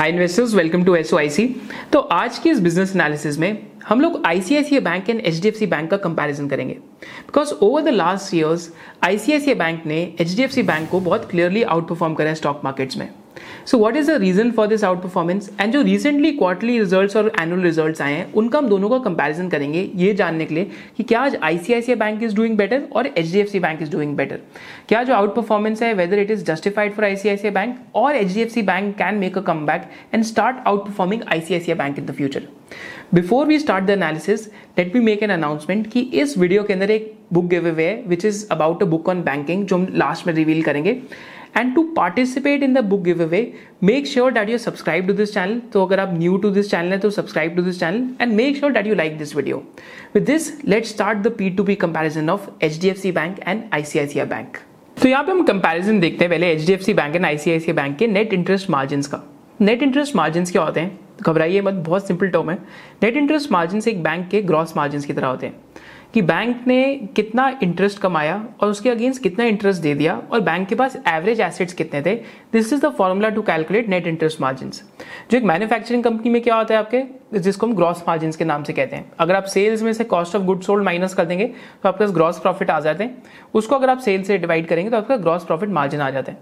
Hi investors welcome to S तो आज की इस बिज़नेस एनालिसिस में हम लोग ICICI bank and H D F C bank का कंपेरिजन करेंगे। Because over the last years ICICI bank ने H D F C bank को बहुत क्लियरली आउट परफॉर्म करा है स्टॉक मार्केट्स में। So what is the reason for this out performance and जो recently quarterly results और annual results आए हैं, उनका हम दोनों का कंपैरिजन करेंगे ये जानने के लिए कि क्या आज ICICI bank is doing better और H bank is doing better क्या जो आउट परफॉर्मेंस है whether it is justified for ICICI bank और H bank can make a come back and start out performing ICICI bank in the future before we start the analysis let me make an announcement कि इस video के अंदर एक book give which is about a book on banking जो हम last में reveal करेंगे। And to participate in the book give away make sure that you subscribe to this channel तो अगर आप न्यू टू दिस चैनल है तो subscribe to this channel and make sure that you like this video with this let start the P to P comparison of H D F C bank and ICICI bank तो यहाँ पे हम comparison देखते हैं पहले H D F C bank and ICICI bank के net interest margin का। Net interest margin क्या होते हैं? घबराइए मत, बहुत सिंपल टर्म है। नेट इंटरेस्ट मार्जिन एक बैंक के ग्रॉस मार्जिन की तरह होते हैं। कि बैंक ने कितना इंटरेस्ट कमाया और उसके अगेंस्ट कितना इंटरेस्ट दे दिया और बैंक के पास एवरेज एसेट्स कितने थे? This is the formula to calculate net interest margin जो एक मैन्युफैक्चरिंग कंपनी में क्या होता है आपके? जिसको हम ग्रॉस मार्जिन के नाम से कहते हैं। अगर आप सेल्स में से cost of good sold minus कर देंगे तो आपके पास ग्रॉस प्रॉफिट आ जाते हैं। उसको अगर आप सेल से डिवाइड करेंगे तो आपका ग्रॉस प्रॉफिट मार्जिन आ जाता है।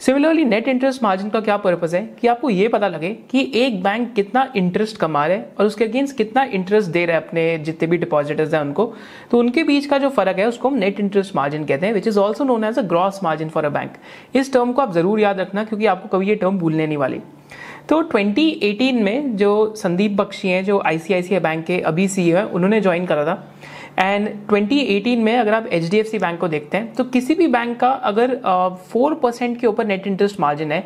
सिमिलरली नेट इंटरेस्ट मार्जिन का क्या पर्पज है? कि आपको ये पता लगे कि एक बैंक कितना इंटरेस्ट कमा रहा और उसके अगेंस्ट कितना इंटरेस्ट दे रहा है अपने जितने भी डिपॉजिटर्स हैं उनको। तो उनके बीच का जो फ़र्क है, उसको हम नेट इंटरेस्ट मार्जिन कहते हैं which is also known as a gross margin for a bank इस टर्म को आप ज़रूर याद रखना, क्योंकि आपको कभी ये टर्म भूलने नहीं वाली। तो 2018 में जो संदीप बख्शी हैं, जो आईसीआईसीआई बैंक के अभी सीईओ हैं, उन्होंने ज्वाइन करा था। एंड 2018 में अगर आप HDFC बैंक को देखते हैं तो किसी भी बैंक का अगर फोर परसेंट के ऊपर नेट इंटरेस्ट मार्जिन है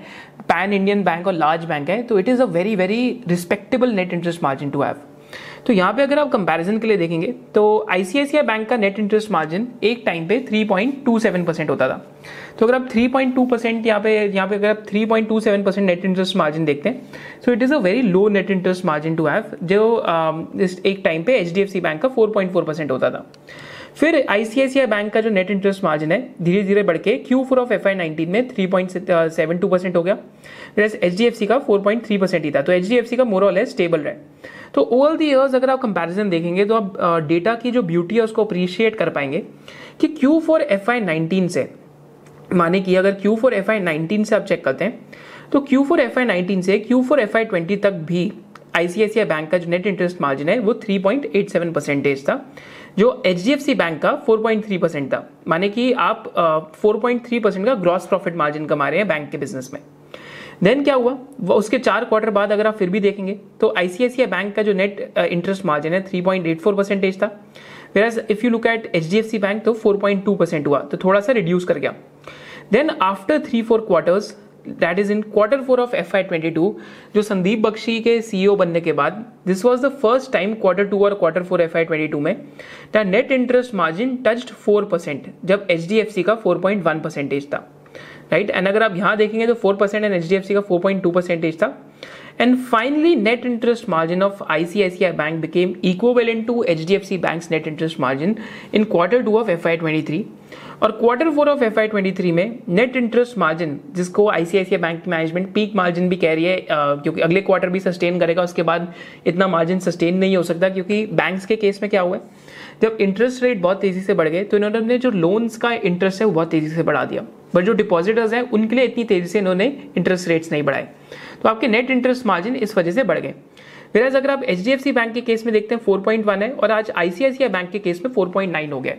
पैन इंडियन बैंक और लार्ज बैंक है तो it is a very very respectable net interest margin to have तो यहाँ पे अगर आप कंपैरिजन के लिए देखेंगे तो आईसीआईसीआई बैंक का नेट इंटरेस्ट मार्जिन एक टाइम पे 3.27 परसेंट होता था। तो अगर आप 3.2 परसेंट यहाँ पे यहाँ पे अगर आप 3.27 परसेंट नेट इंटरेस्ट मार्जिन देखते हैं so it is a very low net interest margin to have जो इस एक टाइम पे HDFC बैंक का 4.4 परसेंट होता था। फिर आईसीआईसीआई बैंक का जो नेट इंटरेस्ट मार्जिन है धीरे धीरे बढ़ के Q four of F Y nineteen में three point seven two percent हो गया एच डी एफ़ सी का फोर पॉइंट थ्री परसेंट ही था। तो एच डी एफ़ सी का मोरल है स्टेबल रहे तो ओवल दी ईयर्स अगर आप कंपैरिजन देखेंगे तो आप डेटा की जो ब्यूटी है उसको अप्रिशिएट कर पाएँगे कि Q four F Y nineteen से माने कि अगर Q four F Y nineteen से आप चेक करते हैं तो Q four F Y nineteen से Q four F Y twenty तक भी आईसीआईसीआई बैंक का जो नेट इंटरेस्ट मार्जिन है वो 3.87 परसेंटेज था जो एचडीएफसी बैंक का 4.3 परसेंट था। माने कि आप uh, 4.3 परसेंट का ग्रॉस प्रॉफिट मार्जिन कमा रहे हैं बैंक के बिज़नेस में। देन क्या हुआ? वो उसके चार क्वार्टर बाद अगर आप फिर भी देखेंगे तो आईसीआईसीआई बैंक का जो नेट इंटरेस्ट मार्जिन है 3.84 परसेंटेज था। Whereas if you look at HDFC bank तो 4.2 परसेंट हुआ तो थोड़ा सा रिड्यूस कर गया। Then after three four quarters that is in quarter four of F Y twenty two जो संदीप बख्शी के सीईओ e बनने के बाद this was the first time quarter two और quarter four F Y twenty two में the net interest margin touched four percent जब H D F C का four point one percentage था। राइट? एंड अगर आप यहाँ देखेंगे तो फोर परसेंट एंड एच का फोर पॉइंट टू परसेंटेज था। Interest margin of ICICI bank became equal to H D F C bank net interest margin in quarter two of F Y और quarter four of F Y twenty three में net interest margin जिसको ICICI bank की management peak margin भी कह रही है क्योंकि अगले क्वार्टर भी सस्टेन करेगा, उसके बाद इतना मार्जिन सस्टेन नहीं हो सकता, क्योंकि बैंक्स के केस में क्या हुआ है? जब इंटरेस्ट रेट बहुत तेज़ी से बढ़ गए तो इन्होंने जो लोन्स का इंटरेस्ट है, वो बहुत तेज़ी से बढ़ा दिया। बट जो डिपॉजिटर्स हैं, उनके लिए इतनी तेज़ी से इन्होंने इंटरेस्ट रेट्स नहीं बढ़ाए। तो आपके नेट इंटरेस्ट मार्जिन इस वजह से बढ़ गए। फिर अगर आप HDFC बैंक के केस में देखते हैं 4.1 है, और आज आईसीआईसीआई बैंक के केस में 4.9 हो गया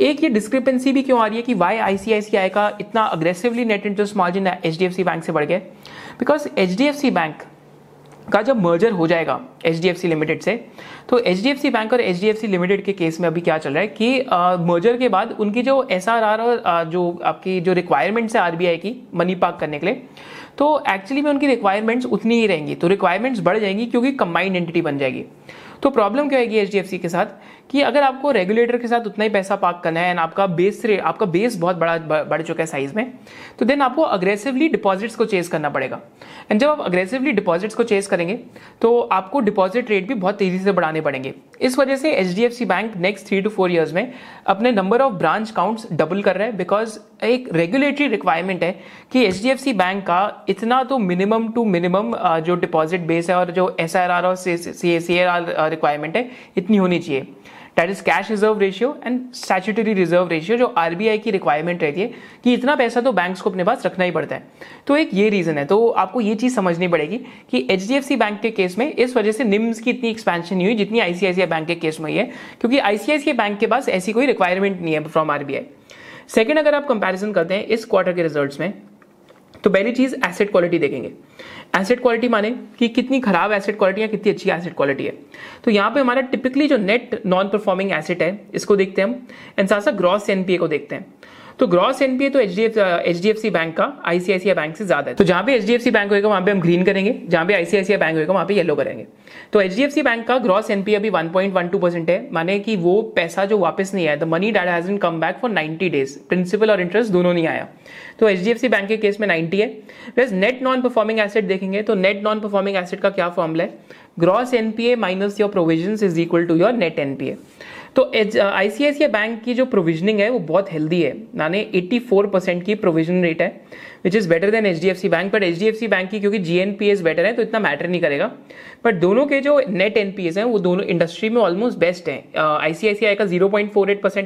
एक ये डिस्क्रिपेंसी भी क्यों आ रही है कि वाई आईसीआईसीआई का इतना aggressively net interest margin HDFC bank से बढ़ गया बिकॉज़ HDFC बैंक का जब मर्जर हो जाएगा HDFC लिमिटेड से तो HDFC बैंक और एचडीएफसी लिमिटेड के केस में अभी क्या चल रहा है कि मर्जर के बाद उनकी जो SRR और जो आपकी जो रिक्वायरमेंट्स है आरबीआई की मनी पार्क करने के लिए तो एक्चुअली में उनकी रिक्वायरमेंट्स उतनी ही रहेंगी। तो रिक्वायरमेंट्स बढ़ जाएँगी क्योंकि कंबाइंड एंटिटी बन जाएगी। तो प्रॉब्लम क्या होगी एच के साथ? कि अगर आपको रेगुलेटर के साथ उतना ही पैसा पार्क करना है एंड आपका बेस रेट आपका बेस बहुत बड़ा बढ़ चुका है साइज़ में तो देन आपको अग्रेसिवली डिपॉजिट्स को चेस करना पड़ेगा। एंड जब आप अग्रेसिवली डिपॉजिट्स को चेस करेंगे तो आपको डिपॉजिट रेट भी बहुत तेज़ी से बढ़ाने पड़ेंगे। इस वजह से HDFC bank next three two four years में अपने number of branch counts double कर रहा है बिकॉज़ एक रेगुलेटरी रिक्वायरमेंट है कि एचडीएफसी बैंक का इतना तो मिनिमम टू मिनिमम जो डिपॉजिट बेस है और जो एसआरआर और सी रिक्वायरमेंट है, इतनी होनी चाहिए। That is cash reserve ratio and statutory reserve ratio जो आरबीआई की रिक्वायरमेंट रहती है कि इतना पैसा तो बैंक्स को अपने पास रखना ही पड़ता है। तो एक ये रीजन है। तो आपको ये चीज़ समझनी पड़ेगी कि एचडीएफसी बैंक के केस में इस वजह से निम्स की इतनी एक्सपेंशन नहीं हुई जितनी आईसीआईसीआई बैंक के केस में हुई है, क्योंकि आईसीआईसीआई बैंक के पास ऐसी कोई रिक्वायरमेंट नहीं है फ्रॉम आरबीआई सेकेंड अगर आप कंपेरिजन करते हैं इस क्वार्टर के रिज़ल्ट में तो पहली चीज़ एसेट क्वालिटी देखेंगे। एसेट क्वालिटी माने कि कितनी खराब एसेट क्वालिटी है कितनी अच्छी एसेट क्वालिटी है। तो यहाँ पे हमारा टिपिकली जो नेट नॉन परफॉर्मिंग एसेट है, इसको देखते हैं हम। एंड साथ ग्रॉस एनपीए को देखते हैं। तो ग्रॉस एनपीए तो H D F C bank का आईसीआईसीआई बैंक से ज़्यादा है। तो जहाँ पे एच बैंक होगा वहाँ पे हम ग्रीन करेंगे। जहाँ पे आईसीआईसीआई बैंक होगा वहाँ पे येलो करेंगे। तो एच बैंक का ग्रॉस एनपीए अभी 1.12 परसेंट है। माने कि वो पैसा जो वापस नहीं आया the money that has come back for 90 days principal और इंटरेस्ट दोनों नहीं आया। तो H D F C bank के केस में 90 है। वैसे नेट नॉन परफॉर्मिंग एसेट देखेंगे तो नेट नॉन परफॉर्मिंग एसेट का क्या फॉर्मूला है? Gross NPA minus your provision is equal to your net NPA तो आईसीआईसीआई बैंक की जो प्रोविजनिंग है, वो बहुत हेल्दी है। माने 84 परसेंट की प्रोविज़न रेट है which is better than HDFC bank but H bank की क्योंकि जीएनपीएस बेटर है तो इतना मैटर नहीं करेगा। बट दोनों के जो नेट एनपीएस हैं, वो दोनों इंडस्ट्री में ऑलमोस्ट बेस्ट है। आईसीआईसीआई का ज़ीरो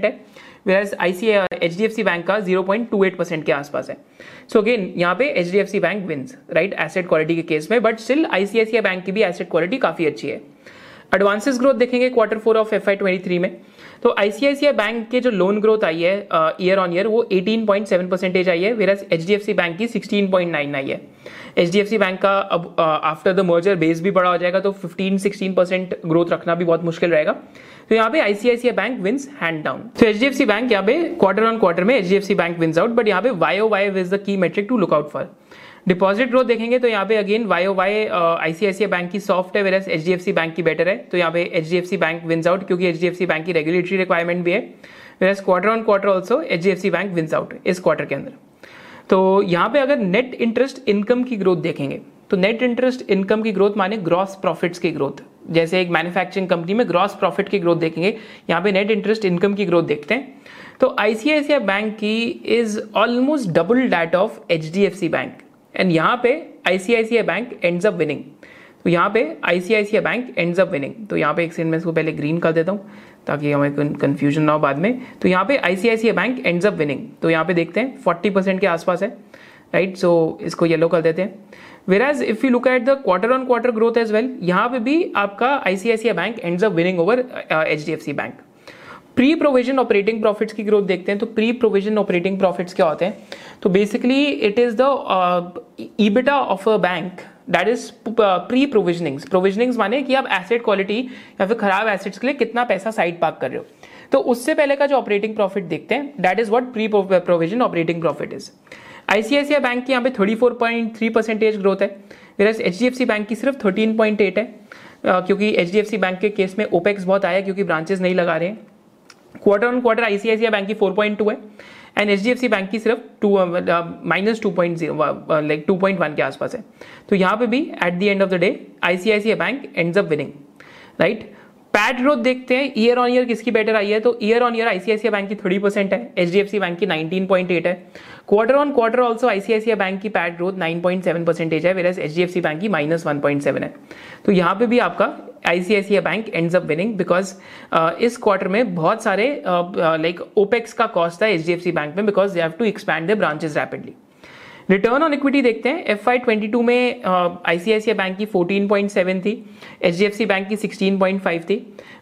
है whereas IC H D F C bank का zero point two eight percent के आसपास है। सो अगेन यहाँ पे H D F C bank wins right asset quality के केस में बट स्टिल आईसीआईसीआई बैंक की भी एसेट क्वालिटी काफ़ी अच्छी है। एडवांसेस ग्रोथ देखेंगे quarter four of F Y twenty three में तो आईसीआईसीआई बैंक के जो लोन ग्रोथ आई है ईयर ऑन ईयर वो 18.7 परसेंटेज आई है वेरस एच बैंक की 16.9 आई है। H D F C bank का अब आफ्टर द मर्जर बेस भी बड़ा हो जाएगा तो 15-16 परसेंट ग्रोथ रखना भी बहुत मुश्किल रहेगा। तो यहाँ पे ICICI bank wins hand down तो H D F C bank यहाँ पे क्वार्टर ऑन क्वार्टर में H D F bank wins out but यहाँ पे Y O Y is the key metric to look out for deposit growth देखेंगे तो यहाँ पे again Y O Y ICICI bank की सॉफ्ट है वेरस एच बैंक की बेटर है। तो यहाँ पे एच बैंक विंस आउट क्योंकि HDFC बैंक की रेगुलेटरी रिक्वायरमेंट भी है। Versus quarter on quarter also H bank wins out इस क्वार्टर के अंदर। तो यहाँ पे अगर नेट इंटरेस्ट इनकम की ग्रोथ देखेंगे तो नेट इंटरेस्ट इनकम की ग्रोथ माने ग्रॉस प्रॉफिट्स की ग्रोथ जैसे एक मैन्युफैक्चरिंग कंपनी में ग्रॉस प्रॉफिट की ग्रोथ देखेंगे, यहाँ पे नेट इंटरेस्ट इनकम की ग्रोथ देखते हैं। तो आईसीआईसीआई बैंक की is almost double that of HDFC bank and यहाँ पे ICICI bank ends up winning तो यहाँ पे ICICI bank ends up winning तो यहाँ पे एक सेकंड में इसको पहले ग्रीन कर देता हूँ, ताकि हमें कंफ्यूजन ना हो बाद में. तो यहाँ पे ICICI bank ends up winning तो यहाँ पे देखते हैं फोर्टी परसेंट के आसपास है राइट सो इसको येलो कर देते हैं. Whereas if you look at the quarter on quarter growth as well यहाँ पे भी आपका ICICI bank ends up winning over H D F C bank pre provision operating profits की ग्रोथ देखते हैं तो प्री प्रोविज़न ऑपरेटिंग प्रॉफिट्स क्या होते हैं? तो basically it is the EBITDA of a bank that is pre provisionings provisionings माने कि आप एसेट क्वालिटी या फिर खराब एसेट्स के लिए कितना पैसा साइड पार्क कर रहे हो। तो उससे पहले का जो ऑपरेटिंग प्रॉफिट देखते हैं that is what pre provision operating profit is ICICI bank की यहाँ पे thirty four point three percentage growth है वेरस एच बैंक की सिर्फ़ थर्टीन पॉइंट एट है। Uh, क्योंकि H D F C bank के केस में ओपेक्स बहुत आया क्योंकि ब्रांचेस नहीं लगा रहे हैं। Quarter on quarter ICICI bank की 4.2 है and H D F C bank की सिर्फ़ two minus two point zero like two point one के आसपास है। तो यहाँ पे भी at the end of the day ICICI bank ends up winning right PAT growth देखते हैं ईयर ऑन ईयर किसकी बेटर आई है? तो year on year ICICI bank की थर्टी परसेंट है H D F C bank की नाइनटीन पॉइंट एट है। Quarter on quarter also ICICI bank की PAT growth nine point seven percentage है versus H D F C bank की minus one point seven है। तो यहाँ पे भी आपका ICICI bank ends up winning because इस क्वार्टर में बहुत सारे लाइक ओपेक्स का कॉस्ट था एच बैंक में because they have to expand the branches rapidly return on equity देखते हैं। एफ़ आई ट्वेंटी टू में आईसीआईसीआई बैंक की 14.7 थी। H D F C bank की 16.5 थी।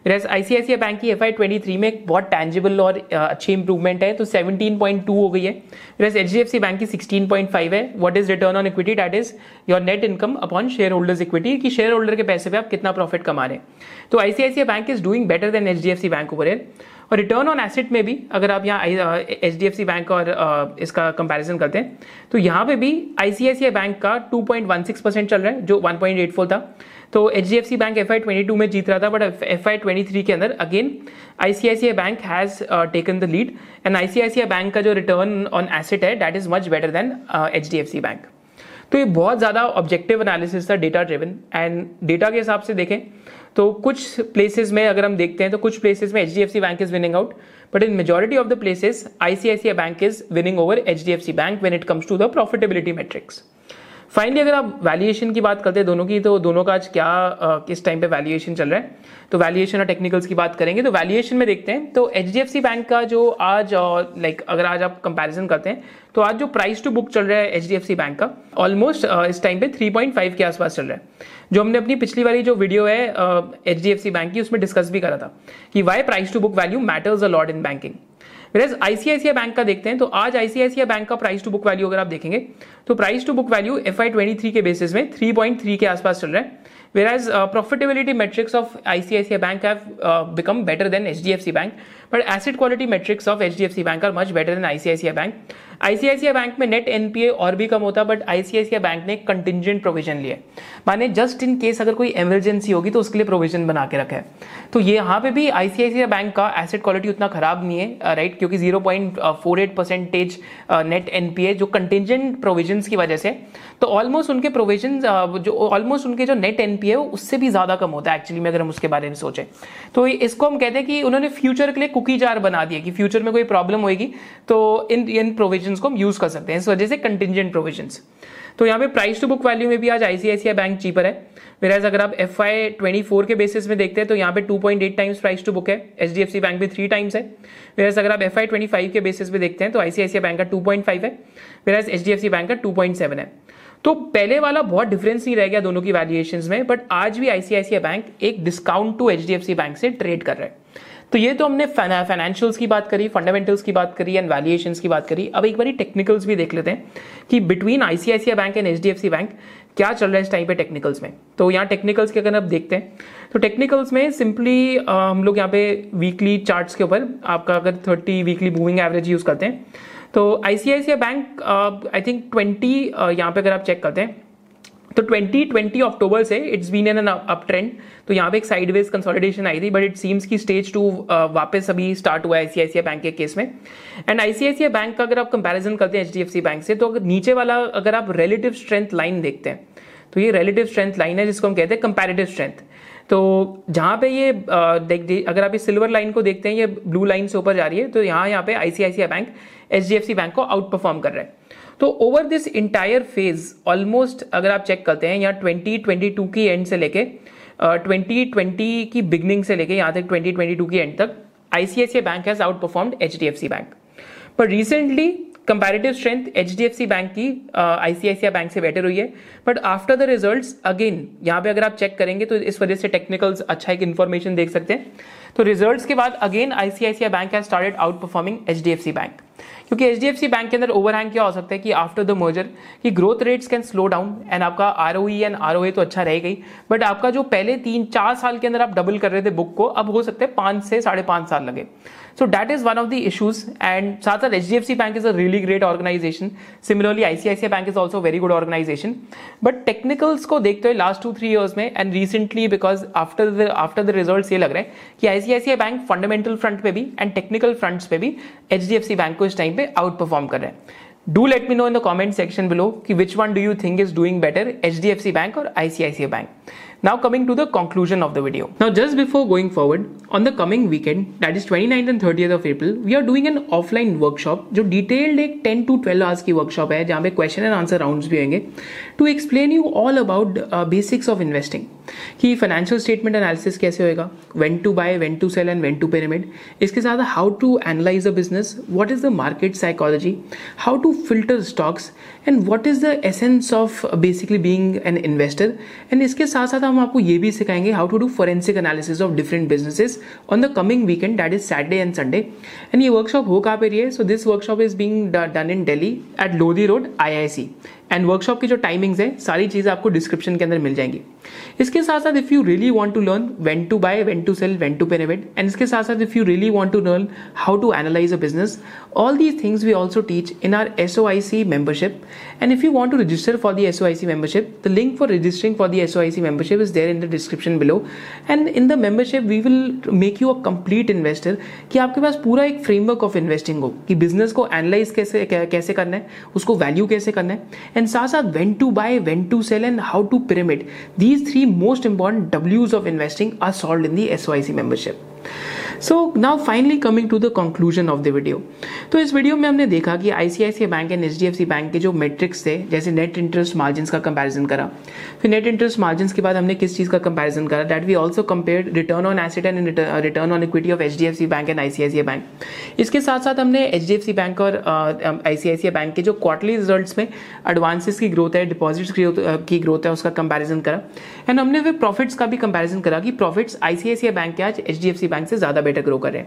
वेरस आईसीआईसीआई बैंक की एफ़ आई ट्वेंटी थ्री में बहुत टैंजिबल और अच्छी इंप्रूवमेंट है। तो 17.2 हो गई है। Versus H D F C bank की 16.5 है। What is return on equity that is your net income upon shareholders equity कि शेयर होल्डर के पैसे पे आप कितना प्रॉफिट कमा रहे हैं। तो ICICI bank is doing better than H D F C bank over और रिटर्न ऑन एसेट में भी अगर आप यहाँ H D F C bank और uh, इसका कंपैरिजन करते हैं तो यहाँ पे भी आईसीआईसीआई बैंक का 2.16 परसेंट चल रहा है जो 1.84 था। तो H D F C bank F Y twenty two में जीत रहा था but F Y twenty three के अंदर again ICICI bank has taken the lead and ICICI bank का जो रिटर्न ऑन एसेट है that is much better than H D F C bank तो ये बहुत ज़्यादा ऑब्जेक्टिव एनालिसिस था डेटा ड्रिवन एंड डेटा के हिसाब से देखें तो कुछ प्लेसेस में अगर हम देखते हैं तो कुछ प्लेसेस में H D F C bank is winning out but in majority of the places ICICI bank is winning over H D F C bank when it comes to the profitability metrics finally अगर आप valuation की बात करते हैं दोनों की तो दोनों का आज क्या आ, किस टाइम पे वैल्यूएशन चल रहा है? तो वैल्यूएशन और टेक्निकल्स की बात करेंगे तो वैल्यूएशन में देखते हैं तो H D F C bank का जो आज लाइक अगर आज आप कंपैरिजन करते हैं तो आज जो प्राइस टू बुक चल रहा है H D F C bank का ऑलमोस्ट इस टाइम पे 3.5 के आसपास चल रहा है। जो हमने अपनी पिछली वाली जो वीडियो है H D F C bank की उसमें डिस्कस भी करा था कि why price to book value matters a lot in banking whereas ICICI bank का देखते हैं तो आज आईसीआईसीआई बैंक का प्राइस टू बुक वैल्यू अगर आप देखेंगे तो price to book value F Y twenty three के बेसिस में थ्री पॉइंट थ्री के आसपास चल रहा है। Whereas uh, profitability metrics of ICICI Bank have uh, become better than HDFC Bank, but asset quality metrics of HDFC Bank are much better than ICICI Bank. ICICI bank में net NPA और भी कम होता but ICICI bank ने contingent provision लिए माने just in case अगर कोई इमरजेंसी होगी तो उसके लिए प्रोविज़न बना के रखा तो ये यहाँ पे भी आईसीआईसीआई बैंक का एसेट क्वालिटी उतना खराब नहीं है राइट क्योंकि zero point four eight percentage net NPA जो कंटिजेंट प्रोविज़न की वजह से। तो ऑलमोस्ट उनके प्रोविज़न जो ऑलमोस्ट उनके जो नेट एनपीए उससे भी ज़्यादा कम होता है एक्चुअली में अगर हम उसके बारे में सोचें। तो इसको हम कहते हैं कि उन्होंने फ्यूचर के लिए कुकी जार बना दिया कि फ्यूचर में कोई प्रॉब्लम होगी तो इन इन प्रोविज़न को हम यूज़ कर सकते हैं। इस वजह से कंटिजेंट प्रोविज़न तो यहाँ पे प्राइस टू बुक वैल्यू में भी आज आईसीआईसीआई बैंक चीपर है। फिर अगर आप एफ़ आई ट्वेंटी फोर के बेसिस में देखते हैं तो यहाँ पे 2.8 टाइम्स प्राइस टू बुक है। H D F C bank में थ्री टाइम्स है। फिर अगर आप एफ़ आई ट्वेंटी फाइव के बेसिस में देखते हैं तो आईसीआईसीआई बैंक का 2.5 है। फिर H D F C bank का 2.7 है। तो पहले वाला बहुत डिफरेंस नहीं रह गया दोनों की वैल्यूएशन में बट आज भी आईसीआईसीआई बैंक एक discount to H D F C bank से ट्रेड कर रहा है। तो ये तो हमने फाइनेंशियल्स की बात करी फंडामेंटल्स की बात करी एंड वैल्यूएशन की बात करी। अब एक बार टेक्निकल्स भी देख लेते हैं कि between ICICI bank and HDFC bank क्या चल रहा है इस टाइम पे टेक्निकल्स में। तो यहाँ टेक्निकल्स के अगर आप देखते हैं तो टेक्निकल्स में सिंपली हम लोग यहाँ पे वीकली चार्ट्स के ऊपर आपका अगर thirty weekly moving average use करते हैं तो ICICI bank I think twenty यहाँ पे अगर आप चेक करते हैं तो 2020 अक्टूबर से it's been an an up trend तो यहाँ पे एक साइडवेज कंसोलिडेशन आई थी बट इट सीम्स की स्टेज टू वापस अभी स्टार्ट हुआ है आईसीआईसीआई बैंक के केस में. एंड आईसीआईसीआई बैंक का अगर आप कंपैरिजन करते हैं एचडीएफसी बैंक से तो अगर नीचे वाला, अगर आप रिलेटिव स्ट्रेंथ लाइन देखते हैं तो ये रिलेटिव स्ट्रेंथ लाइन है जिसको हम कहते हैं कंपेरेटिव स्ट्रेंथ तो जहाँ पे ये देख अगर आप इस सिल्वर लाइन को देखते हैं, ये ब्लू लाइन से ऊपर जा रही है तो यहाँ यहाँ पे आईसीआईसीआई बैंक एच बैंक को आउट परफॉर्म कर रहा है. तो over this entire phase almost अगर आप चेक करते हैं, यहाँ 2022 की एंड से लेके ट्वेंटी ट्वेंटी की बिगनिंग से लेके, यहाँ तक 2022 की एंड तक ICICI bank has outperformed H bank पर recently comparative strength H D F C bank की आईसीआईसीआई बैंक से बेटर हुई है. But after the result again यहाँ पे अगर आप चेक करेंगे तो इस वजह से टेक्निकल्स अच्छा एक इन्फॉर्मेशन देख सकते हैं. तो रिजल्ट्स के बाद again ICICI bank has started outperforming H D F C bank क्योंकि H D F C bank के अंदर ओवरहैंग क्या हो सकता है कि आफ्टर द मर्जर कि growth rates can slow down and आपका R O E and R O A तो अच्छा रहेगा ही बट आपका जो पहले तीन, चार साल के अंदर आप डबल कर रहे थे बुक को, अब हो सकते हैं पाँच से साढ़े पाँच साल लगे। So that is one of the issues and साथ H D F C bank is a really great organisation similarly I C I C bank is also very good organisation but technicals को देखते हुए last two three years में and recently because after the after the result ये लग रहा है कि I C I C I bank fundamental front पे भी एंड टेक्निकल फ्रंट्स पे भी H D F C bank को इस टाइम पे आउट परफॉर्म कर रहे हैं do let me know in the comment section below कि which one do you think is doing better H D F C bank और ICICI bank Now coming to the conclusion of the video. Now just before going forward, on the coming weekend, that is 29th and 30th of April, we are doing an offline workshop जो detailed एक 10 to 12 hours की workshop है जहाँ पे question and answer rounds भी होंगे to explain you all about uh, basics of investing. कि financial statement analysis कैसे होएगा when to buy when to sell and when to pyramid इसके साथ how to analyse a business what is the market psychology how to filter stocks and what is the essence of basically being an investor and इसके साथ साथ हम आपको ये भी सिखाएँगे how to do forensic analysis of different businesses on the coming weekend that is Saturday and Sunday and ये workshop हो कहाँ पे रही है? So this workshop is being done in Delhi at Lodhi Road I and workshop की जो timings है, सारी चीज़ें आपको डिस्क्रिप्शन के अंदर मिल जाएँगी। इसके साथ साथ if you really want to learn when to buy when to sell when to pyramid and इसके साथ साथ if you really want to learn how to analyse a business all these things we also teach in our S O I C membership and if you want to register for the S O I C membership the link for registering for the S O I C membership is there in the description below and in the membership we will make you a complete investor कि आपके पास पूरा एक framework of investing हो कि business को analyse कैसे कैसे करना है, उसको वैल्यू कैसे करना है। and Sasa when to buy, when to sell, and how to pyramid. These three most important W's of investing are solved in the SYC membership. So now finally coming to the conclusion of the video तो इस video में हमने देखा कि ICICI bank and H bank के जो metrics थे, जैसे नेट इंटरेस्ट मार्जिन का कंपेरिजन करा। फिर नेट इंटरेस्ट मार्जिन के बाद हमने किस चीज़ का कंपेरिजन करा? That we also compare return on asset and return on equity of H bank and ICICI bank इसके साथ साथ हमने एच बैंक और आईसीआईसीआई बैंक के जो क्वार्टरली रिज़ल्ट में एडवांसेस की ग्रोथ है डिपॉजिट्स की ग्रोथ है, उसका कंपेरिजन करा। एंड हमने फिर प्रॉफिट्स का भी कंपेरिजन करा कि प्रॉफिट्स आईसीआईसीआई बैंक के आज एच बैंक से ज़्यादा better grow करें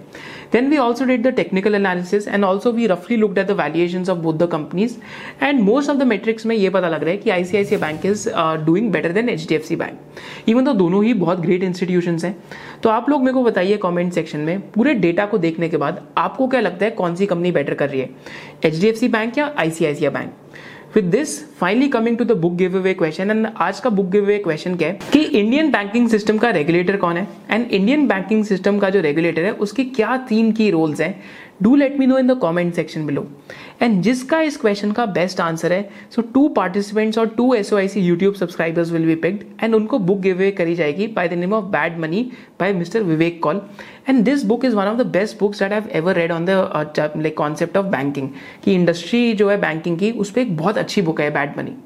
then we also did the technical analysis and also we roughly looked at the valuations of both the companies and most of the metrics में ये पता लग रहा है कि ICICI bank uh, doing better than HDFC bank even though दोनों ही बहुत great institutions हैं तो आप लोग मेरे को बताइए कमेंट सेक्शन में पूरे डेटा को देखने के बाद आपको क्या लगता है कौन सी कंपनी बेटर कर रही है एच बैंक या ICICI bank with this finally coming to the book giveaway question and आज का बुक गिव अवे क्वेश्चन क्या है? कि इंडियन बैंकिंग सिस्टम का रेगुलेटर कौन है? एंड इंडियन बैंकिंग सिस्टम का जो रेगुलेटर है, उसके क्या तीन की रोल्स हैं? Do let me know in the comment section below and जिसका इस क्वेश्चन का बेस्ट आंसर है सो टू पार्टिसिपेंट्स और two S O I C YouTube subscribers will be picked and उनको बुक गिव अवे करी जाएगी by the name of Bad Money by mister Vivek Kaul and this book is one of the best books that have ever read on the like concept of banking कि industry जो है banking की, उस पर एक बहुत अच्छी book है Bad Money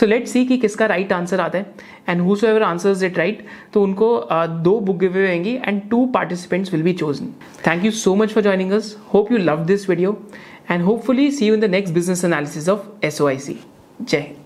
so let see कि किसका राइट right आंसर आता है. And whoever answer it right तो उनको uh, दो बुक गिवे होंगी and two participants will be chosen thank you so much for joining us hope you love this video and hopefully see you in the next business analysis of S O I C जय